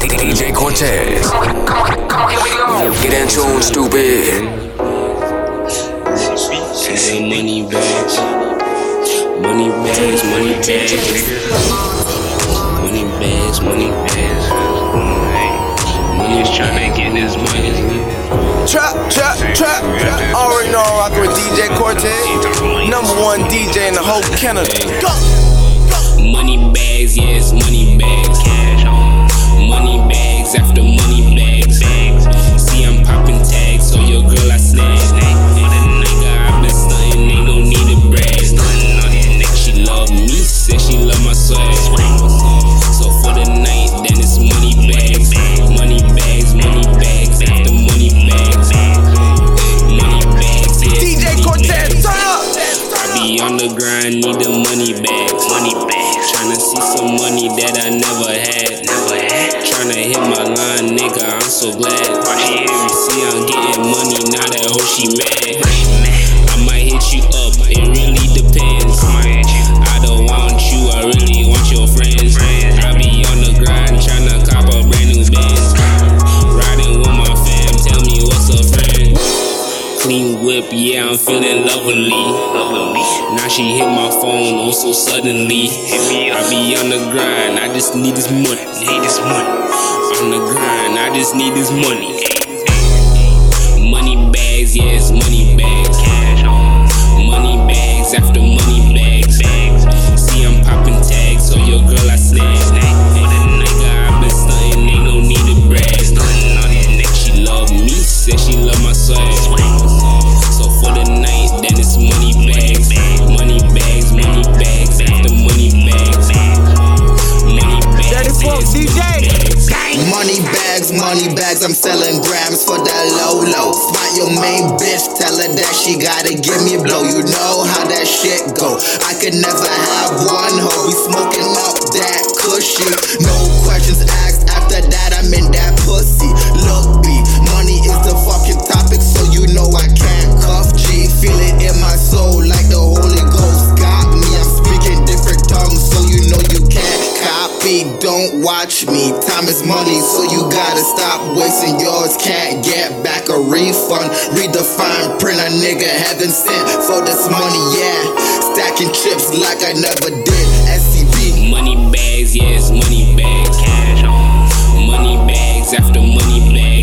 DJ Cortez. Get in tune, stupid. money bags. Money bags, money bags. Money bags, money bags. Money trying to get this money. Trap, trap, trap, trap. Already know I'm rocking with DJ Cortez. Number one DJ in the whole Canada. Go! Money bags, yes, money bags. Grind, need the money bags. Money bags. Tryna see some money that I never had. Never had. Tryna hit my line, nigga. I'm so glad. She? See, I'm getting money now that hoe she mad. Clean whip, yeah, I'm feeling lovely. Now she hit my phone oh so suddenly. hit me I be on the grind, I just need this money. Need this money. On the grind, I just need this money. Money bags, yes, money bags. Bags, I'm selling grams for that low low. Spot your main bitch, tell her that she gotta give me blow. You know how that shit go. I could never have one hoe. We smoking up that cushy. No questions asked. After that, I'm don't watch me. Time is money, so you gotta stop wasting yours. Can't get back a refund. Read the fine print, a nigga heaven sent for this money, yeah. Stacking chips like I never did. SCB. Money bags, yes, money bags. Cash on. Money bags after money bags.